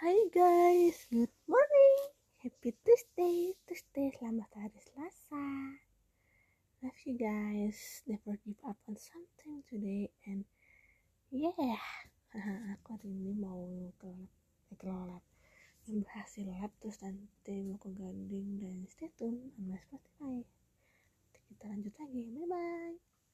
Hai guys, good morning. Happy Tuesday. Tuesday selamat hari Selasa. Love you guys. Never give up on something today and yeah. aku hari ini mau ke lab, eh, ke lab berhasil lab terus nanti mau ke gading dan stay tune sama Spotify. Nanti kita lanjut lagi. Bye bye.